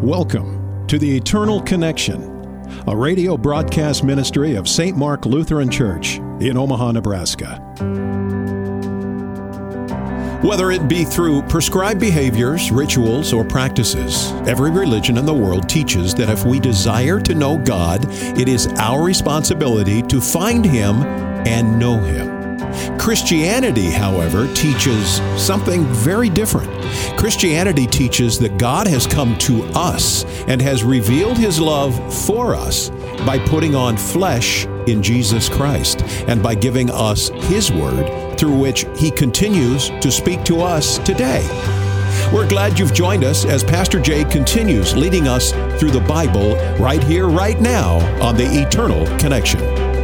Welcome to the Eternal Connection, a radio broadcast ministry of St. Mark Lutheran Church in Omaha, Nebraska. Whether it be through prescribed behaviors, rituals, or practices, every religion in the world teaches that if we desire to know God, it is our responsibility to find Him and know Him. Christianity, however, teaches something very different. Christianity teaches that God has come to us and has revealed His love for us by putting on flesh in Jesus Christ and by giving us His Word through which He continues to speak to us today. We're glad you've joined us as Pastor Jay continues leading us through the Bible right here, right now on the Eternal Connection.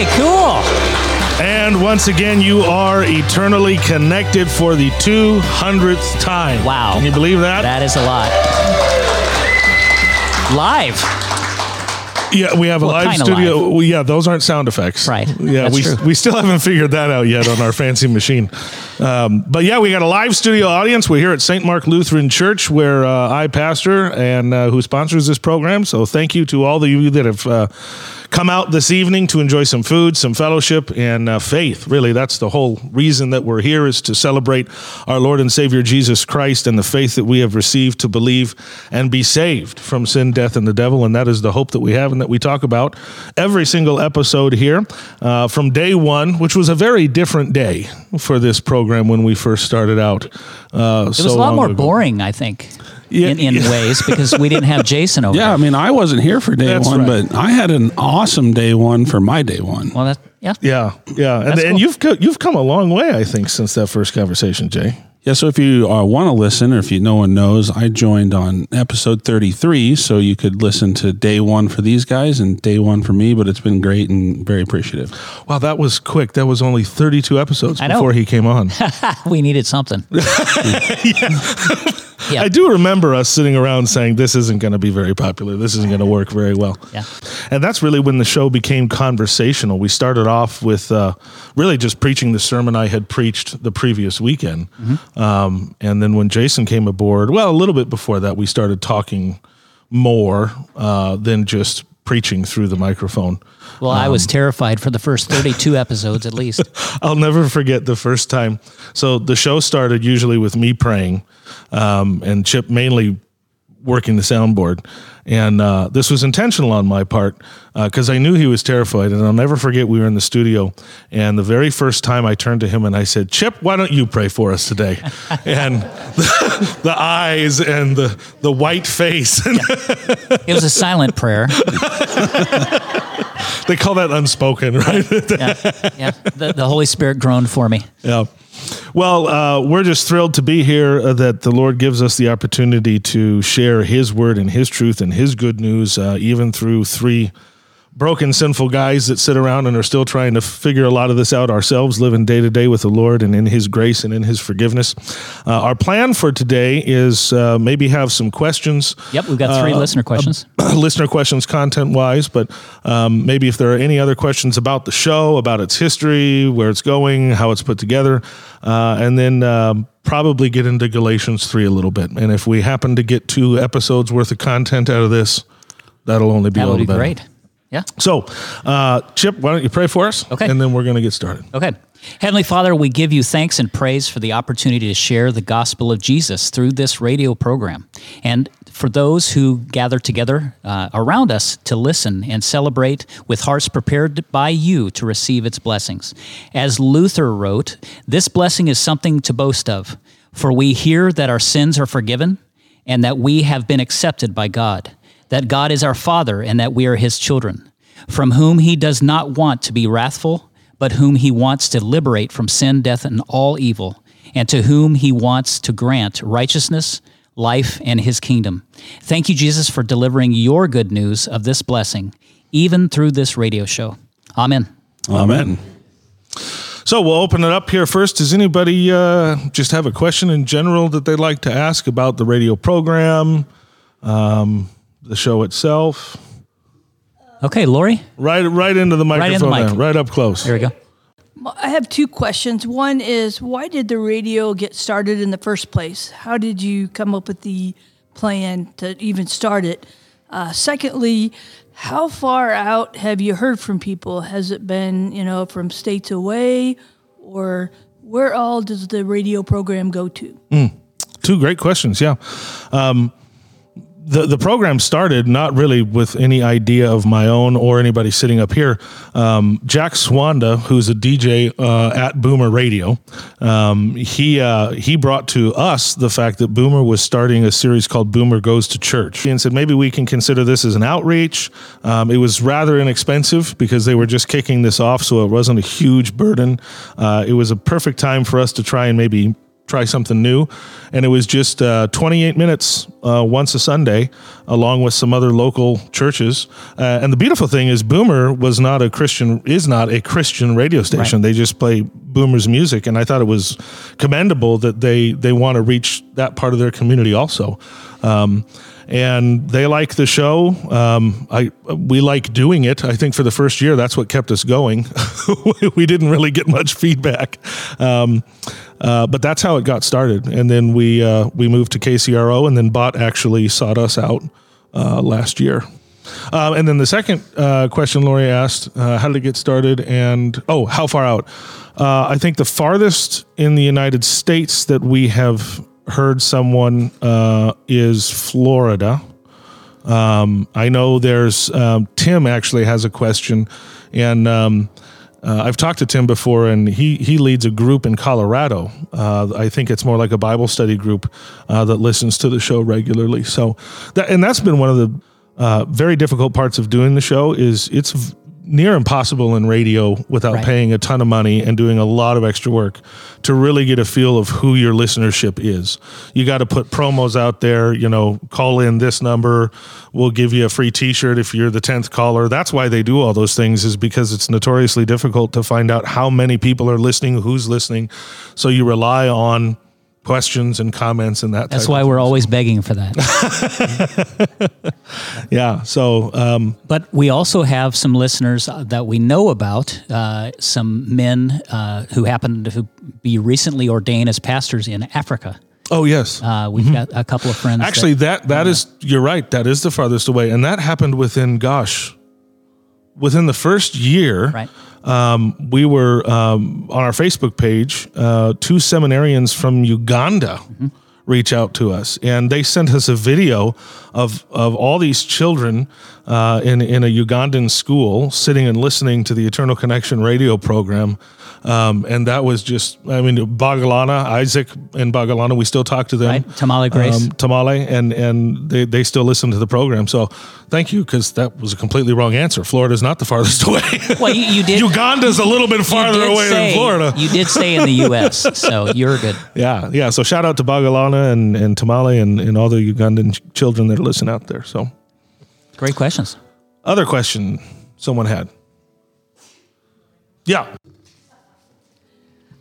Hey, cool. And once again, you are eternally connected for the 200th time. Wow. Can you believe that? That is a lot. Live. yeah, we have a Well, live studio. live. Yeah, those aren't sound effects. Right. Yeah, That's we, true. we still haven't figured that out yet on our fancy machine. Um, but yeah, we got a live studio audience. We're here at St. Mark Lutheran Church, where uh, I pastor and uh, who sponsors this program. So thank you to all of you that have uh, come out this evening to enjoy some food, some fellowship, and uh, faith. Really, that's the whole reason that we're here is to celebrate our Lord and Savior Jesus Christ and the faith that we have received to believe and be saved from sin, death, and the devil. And that is the hope that we have and that we talk about every single episode here uh, from day one, which was a very different day for this program when we first started out. Uh, It was a lot more boring, I think, Yeah, in, in yeah. ways because we didn't have Jason over. Yeah, I mean, I wasn't here for day That's one, right. but I had an awesome day one for my day one. Well, that yeah. Yeah, yeah, and, That's and you've co- you've come a long way, I think, since that first conversation, Jay. Yeah, so if you uh, want to listen, or if you no one knows, I joined on episode thirty-three, so you could listen to day one for these guys and day one for me. But it's been great and very appreciative. Wow, that was quick. That was only 32 episodes before he came on. We needed something. Yeah. I do remember us sitting around saying, This isn't going to be very popular. This isn't going to work very well. Yeah. And that's really when the show became conversational. We started off with uh, really just preaching the sermon I had preached the previous weekend. Mm-hmm. Um, and then when Jason came aboard, well, a little bit before that, we started talking more uh, than just preaching through the microphone. Well, I Um, was terrified for the first 32 episodes at least. I'll never forget the first time. So the show started usually with me praying, um, and Chip mainly working the soundboard. And uh, this was intentional on my part because I knew he was terrified. And I'll never forget we were in the studio, and the very first time I turned to him and I said, "Chip, why don't you pray for us today?" and the, the eyes and the the white face, and It was a silent prayer. they call that unspoken, right? Yeah. yeah. The, the Holy Spirit groaned for me. Yeah. Well, uh, we're just thrilled to be here uh, that the Lord gives us the opportunity to share His word and His truth and His good news, uh, even through three broken, sinful guys that sit around and are still trying to figure a lot of this out ourselves, living day to day with the Lord and in His grace and in His forgiveness. Uh, our plan for today is uh, maybe have some questions Yep, we've got three Uh, listener questions. listener questions content wise, but um, maybe if there are any other questions about the show, about its history, where it's going, how it's put together, uh, and then um, probably get into Galatians 3 a little bit. And if we happen to get two episodes worth of content out of this, that'll only be That would the be better. great. Yeah. So, uh, Chip, why don't you pray for us? Okay. And then we're going to get started. Okay. Heavenly Father, we give you thanks and praise for the opportunity to share the gospel of Jesus through this radio program. And for those who gather together uh, around us to listen and celebrate with hearts prepared by you to receive its blessings. As Luther wrote, this blessing is something to boast of, for we hear that our sins are forgiven and that we have been accepted by God, that God is our Father and that we are his children, from whom he does not want to be wrathful but whom he wants to liberate from sin, death, and all evil, and to whom he wants to grant righteousness, life, and his kingdom. Thank you, Jesus, for delivering your good news of this blessing, even through this radio show. Amen. Amen. So we'll open it up here first. Does anybody uh, just have a question in general that they'd like to ask about the radio program, um, the show itself? Okay, Lori, Right, right into the microphone, into the mic. there, right up close. here we go. I have two questions. One is why did the radio get started in the first place? How did you come up with the plan to even start it? Uh, secondly, how far out have you heard from people? Has it been, you know, from states away or where all does the radio program go to? Two great questions. Yeah. Um, the, the program started not really with any idea of my own or anybody sitting up here. Um, Jack Swanda, who's a DJ uh, at Boomer Radio, um, he uh, he brought to us the fact that Boomer was starting a series called Boomer Goes to Church, and said maybe we can consider this as an outreach. Um, it was rather inexpensive because they were just kicking this off, so it wasn't a huge burden. Uh, it was a perfect time for us to try and maybe try something new. And it was just uh, 28 minutes uh, once a Sunday, along with some other local churches. Uh, and the beautiful thing is, Boomer was not a Christian, is not a Christian radio station. They just play Boomer's music, and I thought it was commendable that they they want to reach that part of their community also. Um, and they like the show. Um, I we like doing it. I think for the first year, that's what kept us going. we didn't really get much feedback, um, uh, but that's how it got started. And then we uh, we moved to KCRO, and then Bot actually sought us out uh, last year. Uh, and then the second uh, question Lori asked, uh, how did it get started? And oh, how far out? I think the farthest in the United States that we have heard someone uh, is Florida. Um, I know there's um, Tim actually has a question, and um, uh, I've talked to Tim before, and he he leads a group in Colorado. Uh, I think it's more like a Bible study group uh, that listens to the show regularly. So, that and that's been one of the uh, very difficult parts of doing the show. Is it's near impossible in radio without Right. paying a ton of money and doing a lot of extra work to really get a feel of who your listenership is. You got to put promos out there, you know, call in this number, we'll give you a free t-shirt if you're the 10th caller. That's why they do all those things is because it's notoriously difficult to find out how many people are listening, who's listening. So you rely on questions and comments and that That's why we're always begging for that. yeah. So um, But we also have some listeners uh, that we know about, uh, some men uh, who happen to be recently ordained as pastors in Africa. oh yes. Uh, we've got a couple of friends. that- Mm-hmm. Actually, that that is you're right. That is the farthest away, and that happened within gosh, within the first year. Right. Um, we were um, on our Facebook page. Uh, two seminarians from Uganda Mm-hmm. reach out to us, and they sent us a video of of all these children uh, in in a Ugandan school sitting and listening to the Eternal Connection radio program. Um, and that was just, I mean, Bagalana, Isaac and Bagalana, we still talk to them. Right. Tamale Grace. Um, Tamale, and and they, they still listen to the program. So thank you, because that was a completely wrong answer. Florida's not the farthest away. well, you, you did. Uganda's a little bit farther away say- than Florida. You did say in the U.S., so you're good. yeah, yeah. So shout out to Bagalana and, and Tamale and, and all the Ugandan ch- children that listen out there. So Great questions. other question someone had. Yeah.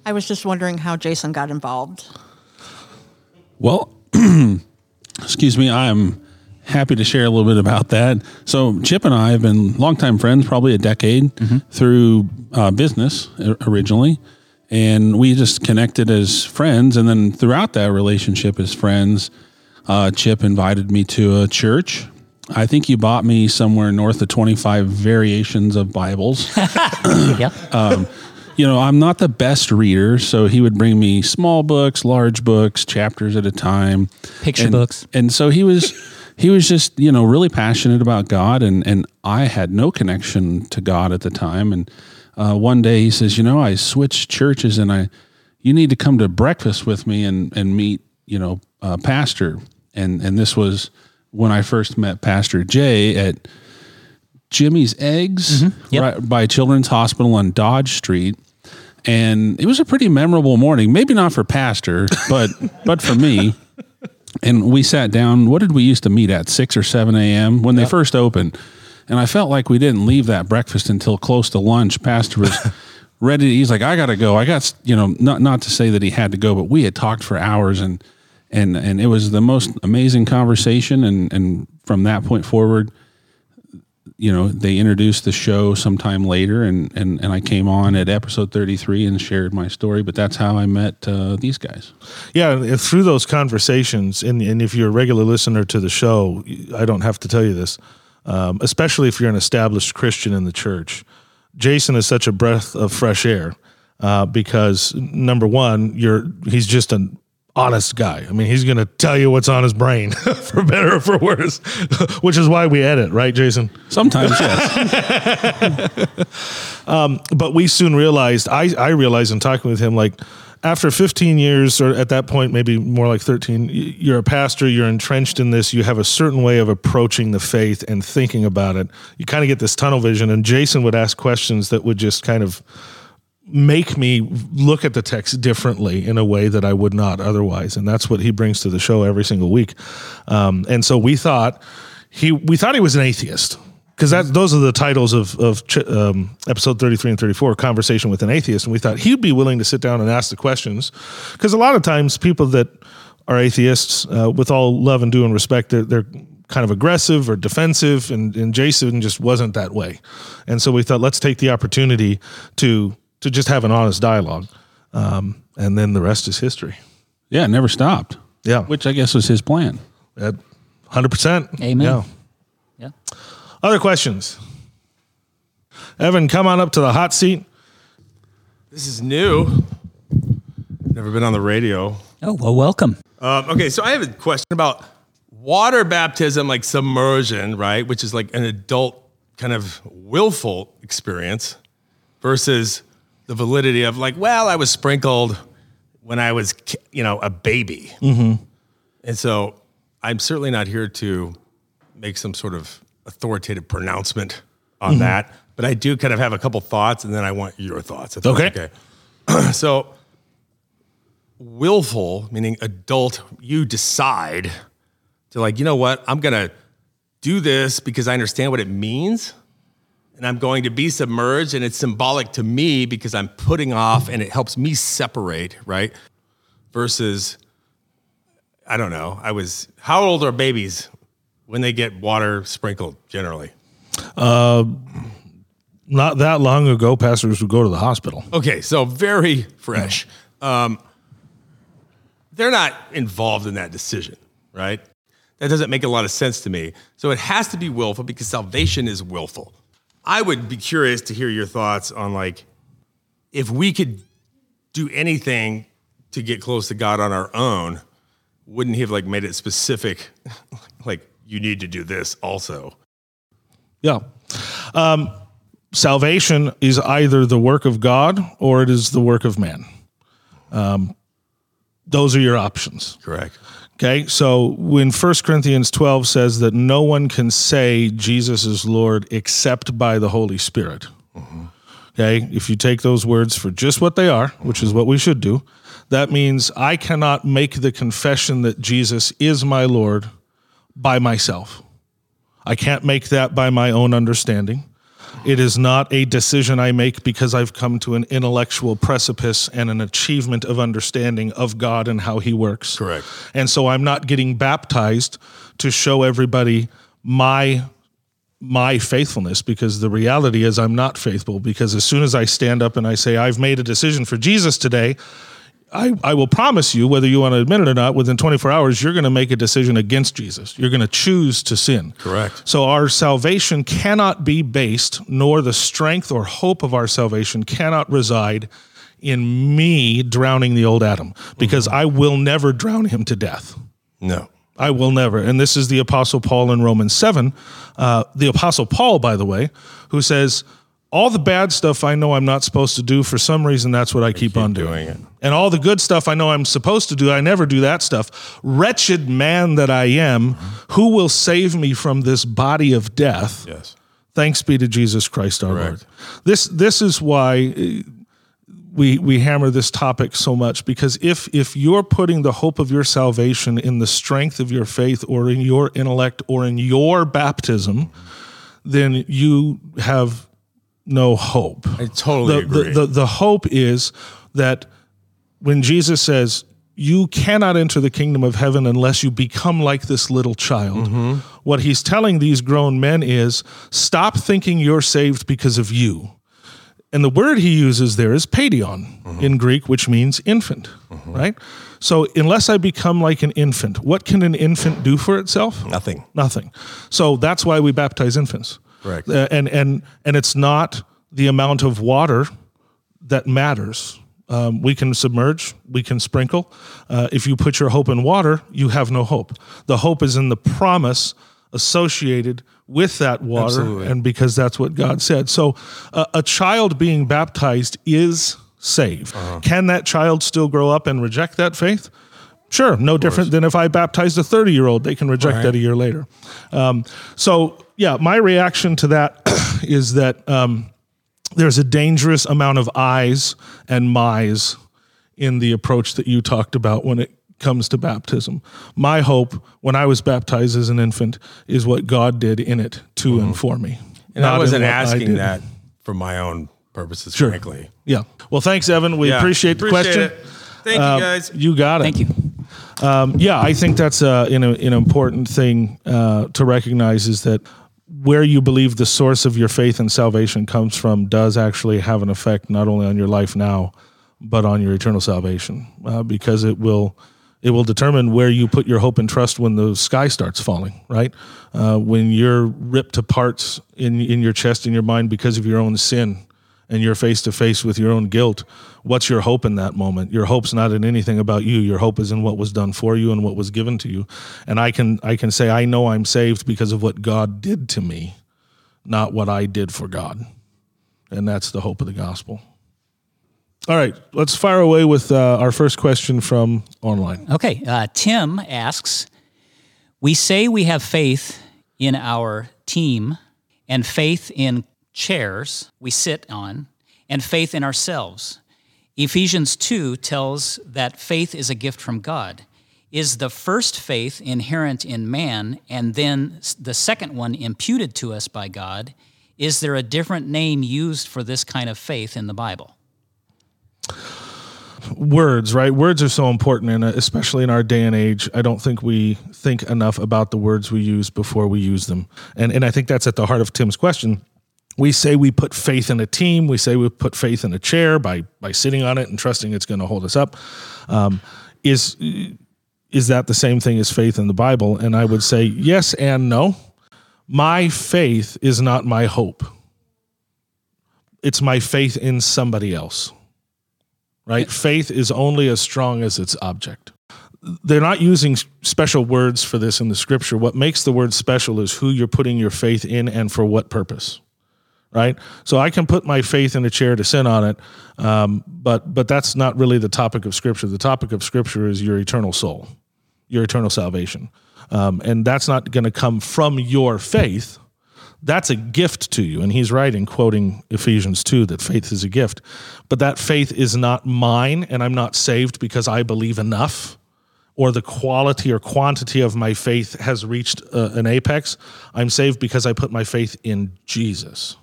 I was just wondering how Jason got involved. Well, excuse me, I'm happy to share a little bit about that. So, Chip and I have been longtime friends, probably a decade through uh, business originally. And we just connected as friends. And then throughout that relationship as friends, uh, Chip invited me to a church. I think you bought me somewhere north of 25 variations of Bibles Yeah. you know, I'm not the best reader, so he would bring me small books, large books, chapters at a time, Picture and, books. And so he was, he was just, you know, really passionate about God, and and I had no connection to God at the time. And uh, one day he says, you know, I switched churches, and I, you need to come to breakfast with me and and meet, you know, uh, pastor. And and this was when I first met Pastor Jay at Jimmy's Eggs mm-hmm. Yep. right by Children's Hospital on Dodge Street. And it was a pretty memorable morning. Maybe not for Pastor, but but for me. And we sat down. What did we used to meet at? Six or seven a.m. when they first opened. And I felt like we didn't leave that breakfast until close to lunch. Pastor was ready. He's like, I gotta go. I got you know not not to say that he had to go, but we had talked for hours and and and it was the most amazing conversation. And and from that point forward, you know, they introduced the show sometime later, and and and I came on at episode thirty three and shared my story. But that's how I met uh, these guys. Yeah, through those conversations, and, and if you're a regular listener to the show, I don't have to tell you this, um, especially if you're an established Christian in the church. Jason is such a breath of fresh air uh, because number one, you're he's just an honest guy. I mean, he's going to tell you what's on his brain, for better or for worse, which is why we edit, right, Jason? Sometimes, yes. Um, but we soon realized I, I realized in talking with him like after 15 years or at that point maybe more like 13 you're a pastor you're entrenched in this you have a certain way of approaching the faith and thinking about it you kind of get this tunnel vision and jason would ask questions that would just kind of make me look at the text differently in a way that I would not otherwise, and that's what he brings to the show every single week. Um, and so we thought he we thought he was an atheist because that those are the titles of of um, episode thirty three and thirty four, conversation with an atheist, and we thought he'd be willing to sit down and ask the questions because a lot of times people that are atheists, uh, with all love and due and respect, they're, they're kind of aggressive or defensive, and, and Jason just wasn't that way. And so we thought, let's take the opportunity to to just have an honest dialogue, um, and then the rest is history. Yeah, never stopped. Yeah, Which I guess was his plan. At hundred percent. Amen. Yeah. Yeah. Other questions? Evan, come on up to the hot seat. This is new. Never been on the radio. Oh, well, welcome. Um, okay, so I have a question about water baptism, like submersion, right? Which is like an adult kind of willful experience versus the validity of like, well, I was sprinkled when I was, you know, a baby. Mm-hmm. And so I'm certainly not here to make some sort of authoritative pronouncement on mm-hmm. that, but I do kind of have a couple thoughts and then I want your thoughts. Okay. okay. so willful, meaning adult, you decide to like, you know what, I'm gonna do this because I understand what it means. And I'm going to be submerged, and it's symbolic to me because I'm putting off and it helps me separate, right? Versus, I don't know, I was, how old are babies when they get water sprinkled generally? Not that long ago, pastors would go to the hospital. Okay, so very fresh. Um, they're not involved in that decision, right? That doesn't make a lot of sense to me. So it has to be willful because salvation is willful. I would be curious to hear your thoughts on like if we could do anything to get close to God on our own, wouldn't he have like made it specific, like you need to do this also? Yeah. Um, salvation is either the work of God or it is the work of man. Um, those are your options. Correct. Okay, so when 1 Corinthians 12 says that no one can say Jesus is Lord except by the Holy Spirit. Okay, if you take those words for just what they are, which is what we should do, that means I cannot make the confession that Jesus is my Lord by myself. I can't make that by my own understanding. It is not a decision I make because I've come to an intellectual precipice and an achievement of understanding of God and how He works. Correct. And so I'm not getting baptized to show everybody my my faithfulness because the reality is I'm not faithful because as soon as I stand up and I say I've made a decision for Jesus today, I, I will promise you, whether you want to admit it or not, within 24 hours, you're going to make a decision against Jesus. You're going to choose to sin. Correct. So our salvation cannot be based, nor the strength or hope of our salvation cannot reside in me drowning the old Adam, because I will never drown him to death. No. I will never. And this is the Apostle Paul in Romans 7. Uh, the Apostle Paul, by the way, who says, All the bad stuff I know I'm not supposed to do, for some reason, that's what I keep, on doing. doing it. And all the good stuff I know I'm supposed to do, I never do that stuff. Wretched man that I am, who will save me from this body of death? Yes. Thanks be to Jesus Christ our Correct. Lord. This this is why uh, we we hammer this topic so much because if if you're putting the hope of your salvation in the strength of your faith or in your intellect or in your baptism, then you have no hope. I totally the, agree. The, the the hope is that when Jesus says you cannot enter the kingdom of heaven unless you become like this little child. Mm-hmm. What he's telling these grown men is stop thinking you're saved because of you. And the word he uses there is paidion mm-hmm. in Greek, which means infant, mm-hmm. right? So unless I become like an infant, what can an infant do for itself? Nothing. Nothing. So that's why we baptize infants. Correct. Uh, and and and it's not the amount of water that matters. Um, we can submerge, we can sprinkle. Uh, if you put your hope in water, you have no hope. The hope is in the promise associated with that water, Absolutely. and because that's what God said. So, uh, a child being baptized is saved. Uh-huh. Can that child still grow up and reject that faith? Sure, no different than if I baptized a 30 year old, they can reject Right. that a year later. Um, so, yeah, my reaction to that is that um, there's a dangerous amount of I's and my's in the approach that you talked about when it comes to baptism. My hope when I was baptized as an infant is what God did in it to and for me. Mm-hmm. And I wasn't what I asking that for my own purposes, Sure. frankly. Yeah. Well, thanks, Evan. We Yeah. appreciate the Appreciate question. it. Thank Uh, you, guys. You got it. Thank you. Um, yeah, I think that's uh, an, an important thing uh, to recognize is that where you believe the source of your faith and salvation comes from does actually have an effect not only on your life now, but on your eternal salvation, uh, because it will it will determine where you put your hope and trust when the sky starts falling. Right, uh, when you're ripped to parts in in your chest and your mind because of your own sin and you're face to face with your own guilt, what's your hope in that moment? Your hope's not in anything about you. Your hope is in what was done for you and what was given to you. And I can I can say I know I'm saved because of what God did to me, not what I did for God. And that's the hope of the gospel. All right, let's fire away with uh, our first question from online. Okay. Uh, Tim asks We say we have faith in our team and faith in chairs we sit on and faith in ourselves. Ephesians 2 tells that faith is a gift from God. Is the first faith inherent in man and then the second one imputed to us by God? Is there a different name used for this kind of faith in the Bible? words, right? Words are so important, and especially in our day and age, I don't think we think enough about the words we use before we use them. And and I think that's at the heart of Tim's question. We say we put faith in a team. We say we put faith in a chair by by sitting on it and trusting it's going to hold us up. Um, is is that the same thing as faith in the Bible? And I would say yes and no. My faith is not my hope. It's my faith in somebody else right? Faith is only as strong as its object. They're not using special words for this in the scripture. What makes the word special is who you're putting your faith in and for what purpose, right? So I can put my faith in a chair to sit on it, um, but but that's not really the topic of scripture. The topic of scripture is your eternal soul, your eternal salvation, um, and that's not going to come from your faith that's a gift to you. And he's right in quoting Ephesians 2 that faith is a gift. But that faith is not mine, and I'm not saved because I believe enough or the quality or quantity of my faith has reached uh, an apex. I'm saved because I put my faith in Jesus.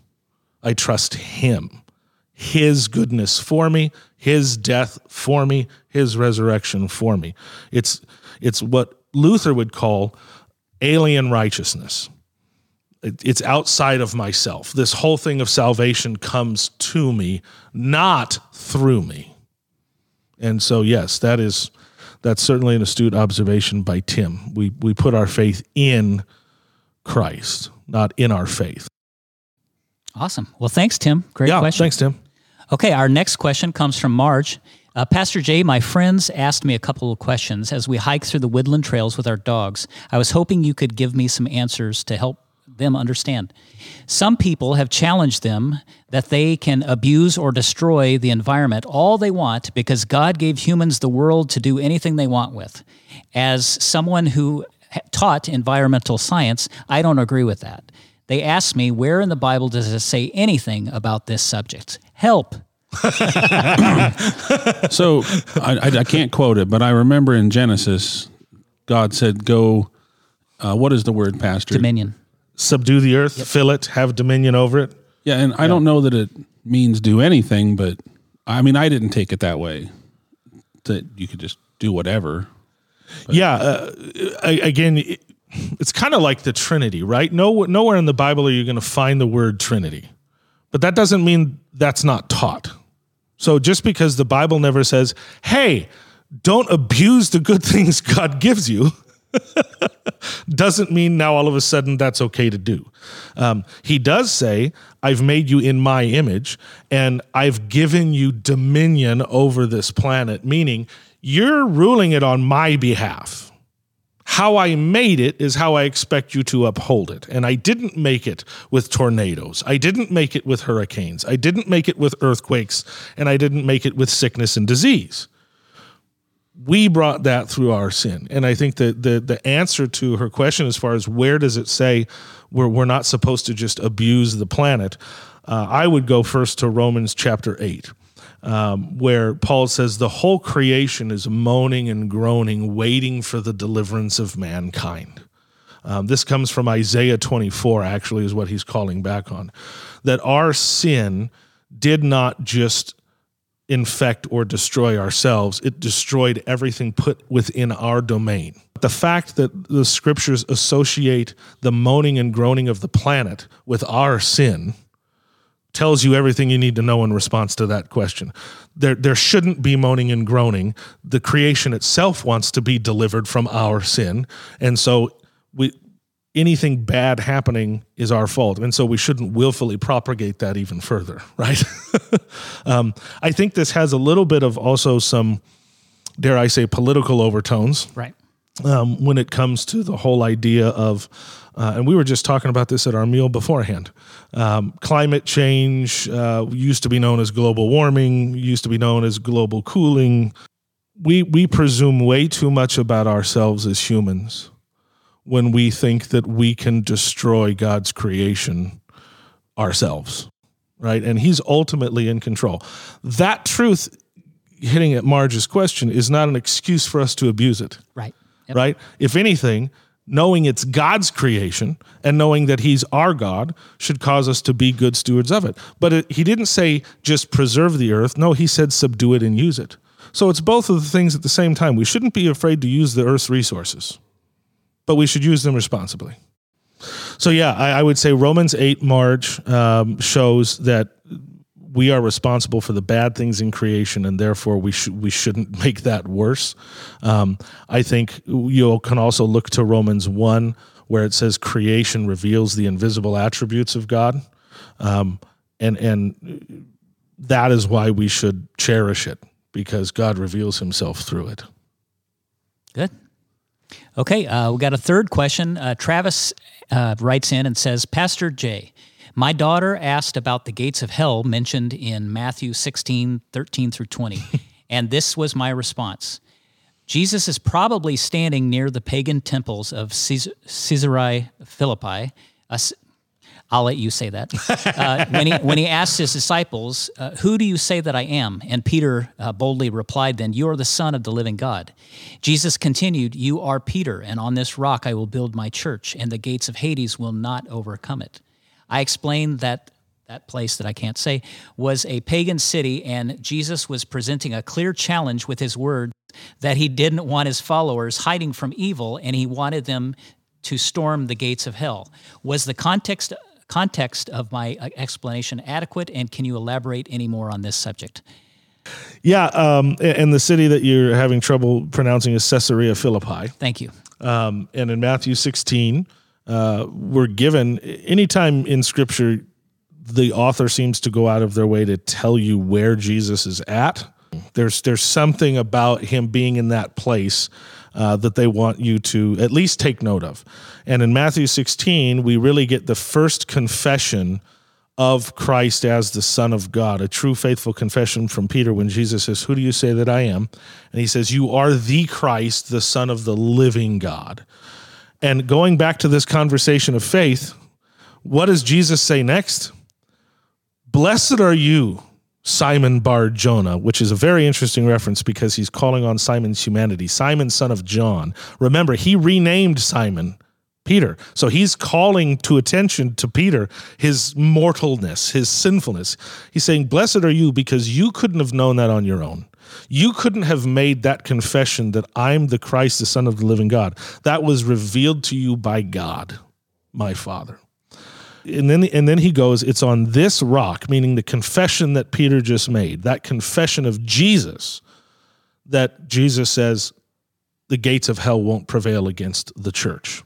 I trust him, his goodness for me, his death for me, his resurrection for me. It's, it's what Luther would call alien righteousness it- it's outside of myself. This whole thing of salvation comes to me, not through me. And so, yes, that is that's certainly an astute observation by Tim. We we put our faith in Christ, not in our faith. Awesome. Well, thanks, Tim. Great yeah, question. thanks, Tim. Okay, our next question comes from Marge. Uh, Pastor Jay, my friends asked me a couple of questions as we hike through the woodland trails with our dogs. I was hoping you could give me some answers to help them understand. Some people have challenged them that they can abuse or destroy the environment all they want because God gave humans the world to do anything they want with. As someone who taught environmental science, I don't agree with that. They asked me, where in the Bible does it say anything about this subject? Help. So I, I, I can't quote it, but I remember in Genesis, God said, "Go." Uh, what is the word, Pastor? Dominion. Subdue the earth, fill it, have dominion over it. Yeah, and I don't know that it means do anything, but I mean, I didn't take it that way. That you could just do whatever. yeah uh, again it- it's kind of like the trinity right no, nowhere in the bible are you going to find the word trinity but that doesn't mean that's not taught so just because the bible never says hey don't abuse the good things god gives you doesn't mean now all of a sudden that's okay to do. Um, he does say, I've made you in my image and I've given you dominion over this planet, meaning you're ruling it on my behalf. How I made it is how I expect you to uphold it. And I didn't make it with tornadoes. I didn't make it with hurricanes. I didn't make it with earthquakes. And I didn't make it with sickness and disease we brought that through our sin. And I think that the the answer to her question, as far as where does it say we're, we're not supposed to just abuse the planet, uh, I would go first to Romans chapter 8. Um, where Paul says the whole creation is moaning and groaning, waiting for the deliverance of mankind. Um, this comes from Isaiah 24, actually, is what he's calling back on. That our sin did not just infect or destroy ourselves. It destroyed everything put within our domain. The fact that the scriptures associate the moaning and groaning of the planet with our sin tells you everything you need to know in response to that question. There, there shouldn't be moaning and groaning. The creation itself wants to be delivered from our sin. And so we, anything bad happening is our fault. And so we shouldn't willfully propagate that even further, right? um, I think this has a little bit of also some, dare I say, political overtones Right. Um, when it comes to the whole idea of, uh, and we were just talking about this at our meal beforehand. Um, climate change uh, used to be known as global warming, used to be known as global cooling. We we presume way too much about ourselves as humans when we think that we can destroy God's creation ourselves, right? And He's ultimately in control. That truth, hitting at Marge's question, is not an excuse for us to abuse it Right. Yep. right? If anything, knowing it's God's creation and knowing that He's our God should cause us to be good stewards of it. But it, He didn't say just preserve the earth. No, He said subdue it and use it. So it's both of the things at the same time. We shouldn't be afraid to use the earth's resources, but we should use them responsibly. So yeah, I, I would say Romans eight Marge um, shows that we are responsible for the bad things in creation, and therefore we we shouldn't make that worse. Um, I think you can also look to Romans one, where it says creation reveals the invisible attributes of God, um, and and that is why we should cherish it because God reveals Himself through it. Good. Okay, uh, we got a third question. Uh, Travis uh, writes in and says, Pastor Jay, my daughter asked about the gates of hell mentioned in Matthew 16, 13 through 20. and this was my response. Jesus is probably standing near the pagan temples of Caesarea Philippi. Uh, I'll let you say that. Uh, when, he, when he asked his disciples, uh, Who do you say that I am? And Peter uh, boldly replied, Then you are the Son of the living God. Jesus continued, You are Peter, and on this rock I will build my church, and the gates of Hades will not overcome it. I explained that that place that I can't say was a pagan city, and Jesus was presenting a clear challenge with his words that he didn't want his followers hiding from evil, and he wanted them to storm the gates of hell. Was the context context of my uh, explanation adequate, and can you elaborate any more on this subject? Yeah, um, and the city that you're having trouble pronouncing is Caesarea Philippi. Thank you. Um, and in Matthew 16, uh, we're given anytime in Scripture the author seems to go out of their way to tell you where Jesus is at. There's there's something about him being in that place uh, that they want you to at least take note of. And in Matthew 16, we really get the first confession of Christ as the Son of God, a true faithful confession from Peter when Jesus says, Who do you say that I am? And he says, You are the Christ, the Son of the living God. And going back to this conversation of faith, what does Jesus say next? Blessed are you, Simon Bar Jonah, which is a very interesting reference because he's calling on Simon's humanity. Simon, son of John. Remember, he renamed Simon Peter. So he's calling to attention to Peter his mortalness, his sinfulness. He's saying, Blessed are you because you couldn't have known that on your own. You couldn't have made that confession that I'm the Christ, the Son of the living God. That was revealed to you by God, my Father. And then, and then he goes, It's on this rock, meaning the confession that Peter just made, that confession of Jesus, that Jesus says, the gates of hell won't prevail against the church.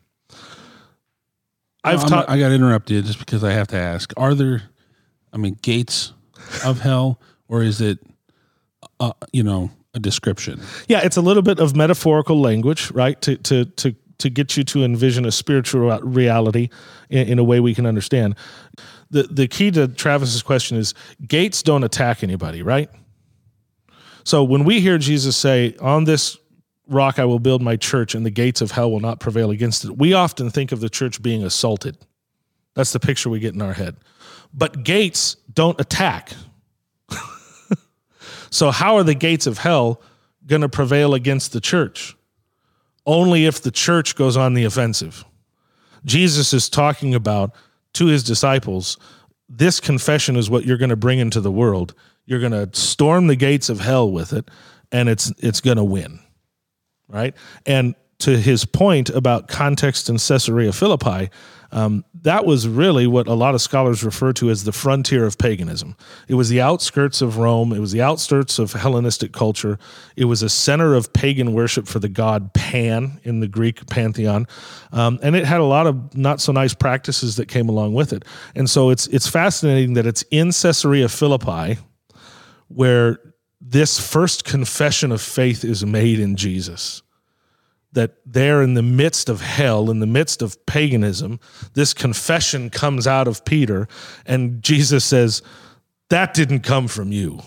I've taught. I got interrupted just because I have to ask: Are there, I mean, gates of hell, or is it, uh, you know, a description? Yeah, it's a little bit of metaphorical language, right? To to to to get you to envision a spiritual reality in, in a way we can understand. The the key to Travis's question is gates don't attack anybody, right? So when we hear Jesus say, "On this rock I will build my church, and the gates of hell will not prevail against it. We often think of the church being assaulted. That's the picture we get in our head. But gates don't attack. So, how are the gates of hell going to prevail against the church? Only if the church goes on the offensive. Jesus is talking about to his disciples this confession is what you're going to bring into the world. You're going to storm the gates of hell with it, and it's, it's going to win right? And to his point about context in Caesarea Philippi, um, that was really what a lot of scholars refer to as the frontier of paganism. It was the outskirts of Rome, it was the outskirts of Hellenistic culture, it was a center of pagan worship for the god Pan in the Greek pantheon, um, and it had a lot of not so nice practices that came along with it. And so it's it's fascinating that it's in Caesarea Philippi where this first confession of faith is made in Jesus. That there in the midst of hell, in the midst of paganism, this confession comes out of Peter, and Jesus says, That didn't come from you.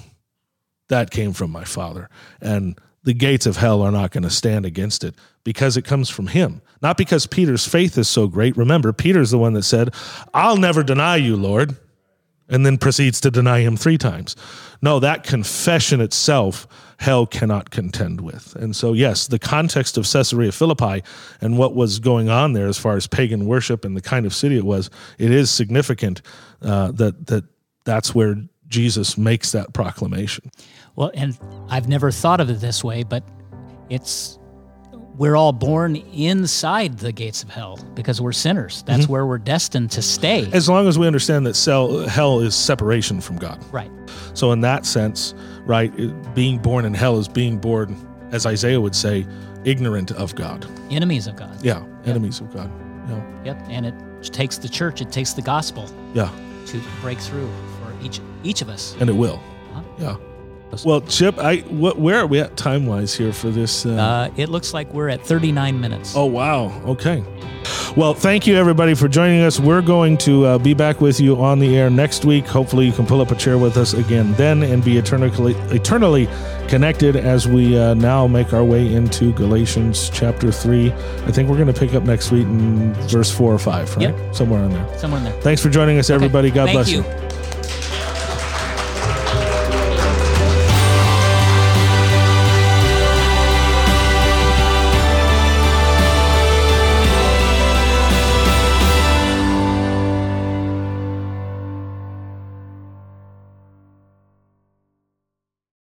That came from my Father. And the gates of hell are not going to stand against it because it comes from him. Not because Peter's faith is so great. Remember, Peter's the one that said, I'll never deny you, Lord and then proceeds to deny him three times. No, that confession itself, hell cannot contend with. And so, yes, the context of Caesarea Philippi and what was going on there as far as pagan worship and the kind of city it was, it is significant uh, that that that's where Jesus makes that proclamation. Well, and I've never thought of it this way, but it's we're all born inside the gates of hell because we're sinners. That's mm-hmm. where we're destined to stay. As long as we understand that hell is separation from God. Right. So, in that sense, right, being born in hell is being born, as Isaiah would say, ignorant of God. Enemies of God. Yeah, enemies yep. of God. Yeah. Yep. And it takes the church, it takes the gospel. Yeah. To break through for each each of us. And it will. Uh-huh. Yeah. Well, Chip, I what, where are we at time wise here for this? Uh... Uh, it looks like we're at 39 minutes. Oh wow! Okay. Well, thank you everybody for joining us. We're going to uh, be back with you on the air next week. Hopefully, you can pull up a chair with us again then and be eternally eternally connected as we uh, now make our way into Galatians chapter three. I think we're going to pick up next week in verse four or five, right? Yep. Somewhere in there. Somewhere in there. Thanks for joining us, everybody. Okay. God thank bless you. you.